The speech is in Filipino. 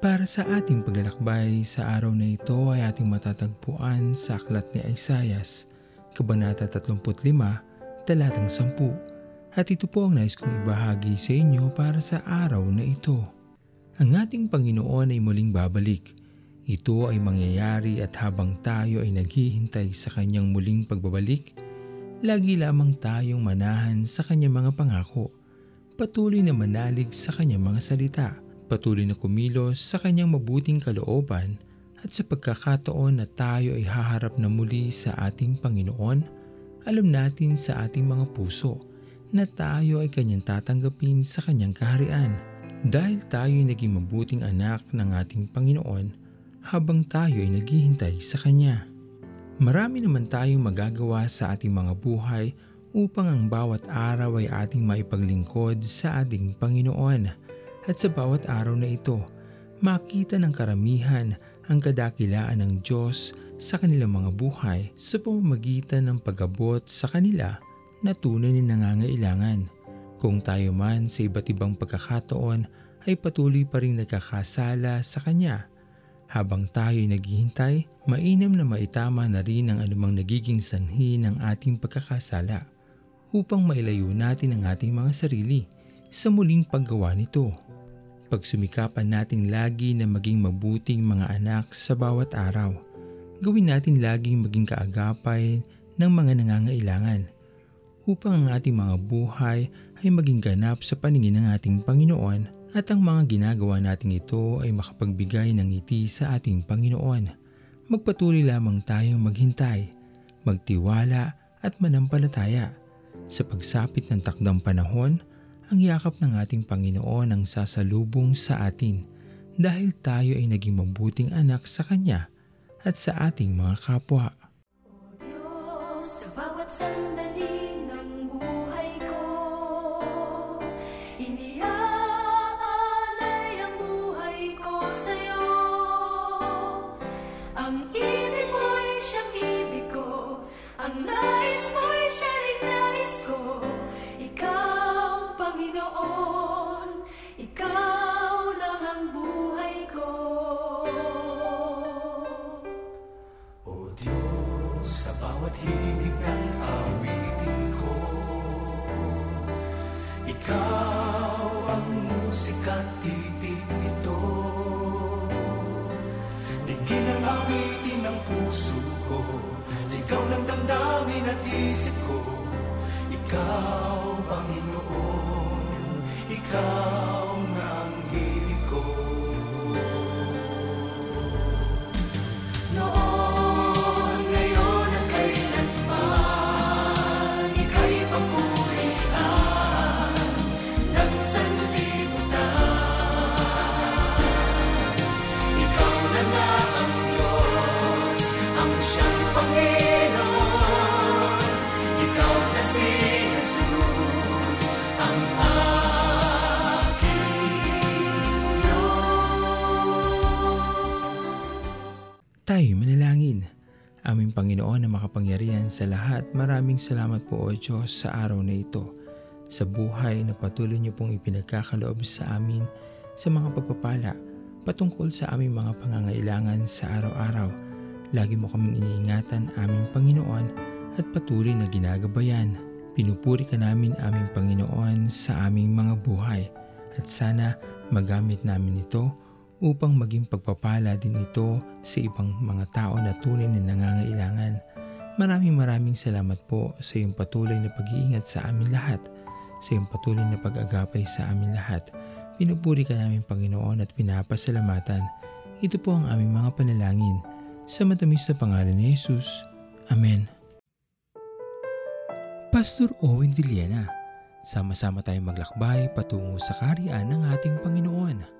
Para sa ating paglalakbay sa araw na ito ay ating matatagpuan sa aklat ni Isayas, Kabanata 35, talatang 10. At ito po ang nais kong ibahagi sa inyo para sa araw na ito. Ang ating Panginoon ay muling babalik. Ito ay mangyayari at habang tayo ay naghihintay sa kanyang muling pagbabalik, lagi lamang tayong manahan sa kanyang mga pangako. Patuloy na manalig sa kanyang mga salita patuloy na kumilos sa kanyang mabuting kalooban at sa pagkakataon na tayo ay haharap na muli sa ating Panginoon, alam natin sa ating mga puso na tayo ay kanyang tatanggapin sa kanyang kaharian dahil tayo ay naging mabuting anak ng ating Panginoon habang tayo ay naghihintay sa Kanya. Marami naman tayong magagawa sa ating mga buhay upang ang bawat araw ay ating maipaglingkod sa ating Panginoon at sa bawat araw na ito, makita ng karamihan ang kadakilaan ng Diyos sa kanilang mga buhay sa pamamagitan ng pagabot sa kanila na tunay na nangangailangan. Kung tayo man sa iba't ibang pagkakataon ay patuloy pa rin nagkakasala sa Kanya. Habang tayo'y naghihintay, mainam na maitama na rin ang anumang nagiging sanhi ng ating pagkakasala upang mailayo natin ang ating mga sarili sa muling paggawa nito. Pagsumikapan natin lagi na maging mabuting mga anak sa bawat araw. Gawin natin laging maging kaagapay ng mga nangangailangan upang ang ating mga buhay ay maging ganap sa paningin ng ating Panginoon at ang mga ginagawa natin ito ay makapagbigay ng ngiti sa ating Panginoon. Magpatuloy lamang tayong maghintay, magtiwala at manampalataya. Sa pagsapit ng takdang panahon, ang yakap ng ating Panginoon ang sasalubong sa atin dahil tayo ay naging mabuting anak sa Kanya at sa ating mga kapwa. O Diyos, sa bawat sandali ng buhay ko, iniaalay ang buhay ko sa'yo. Ang ibig mo'y siyang ibig ko, ang nais mo'y Panginoon, ikaw lang ang buhay ko. O Diyos, sa bawat himig ng awitin ko Ikaw ang musika titig nito Digin ang awitin ng puso ko Sigaw ng damdamin at isip ko Ikaw, Panginoon, Ikaw nga ang hilig ko Noon, ngayon at kailanman Ika'y papurihan ng sanlibutan. Ikaw na nga ang ang siyang Panginoon Tayo manalangin. Aming Panginoon na makapangyarihan sa lahat, maraming salamat po o Diyos sa araw na ito. Sa buhay na patuloy niyo pong ipinagkakaloob sa amin sa mga pagpapala patungkol sa aming mga pangangailangan sa araw-araw. Lagi mo kaming iniingatan aming Panginoon at patuloy na ginagabayan. Pinupuri ka namin aming Panginoon sa aming mga buhay at sana magamit namin ito upang maging pagpapala din ito sa ibang mga tao na tunay na nangangailangan. Maraming maraming salamat po sa iyong patuloy na pag-iingat sa amin lahat, sa iyong patuloy na pag-agapay sa amin lahat. Pinupuri ka namin Panginoon at pinapasalamatan. Ito po ang aming mga panalangin. Sa matamis na pangalan ni Jesus. Amen. Pastor Owen Villena, sama-sama tayong maglakbay patungo sa kariyan ng ating Panginoon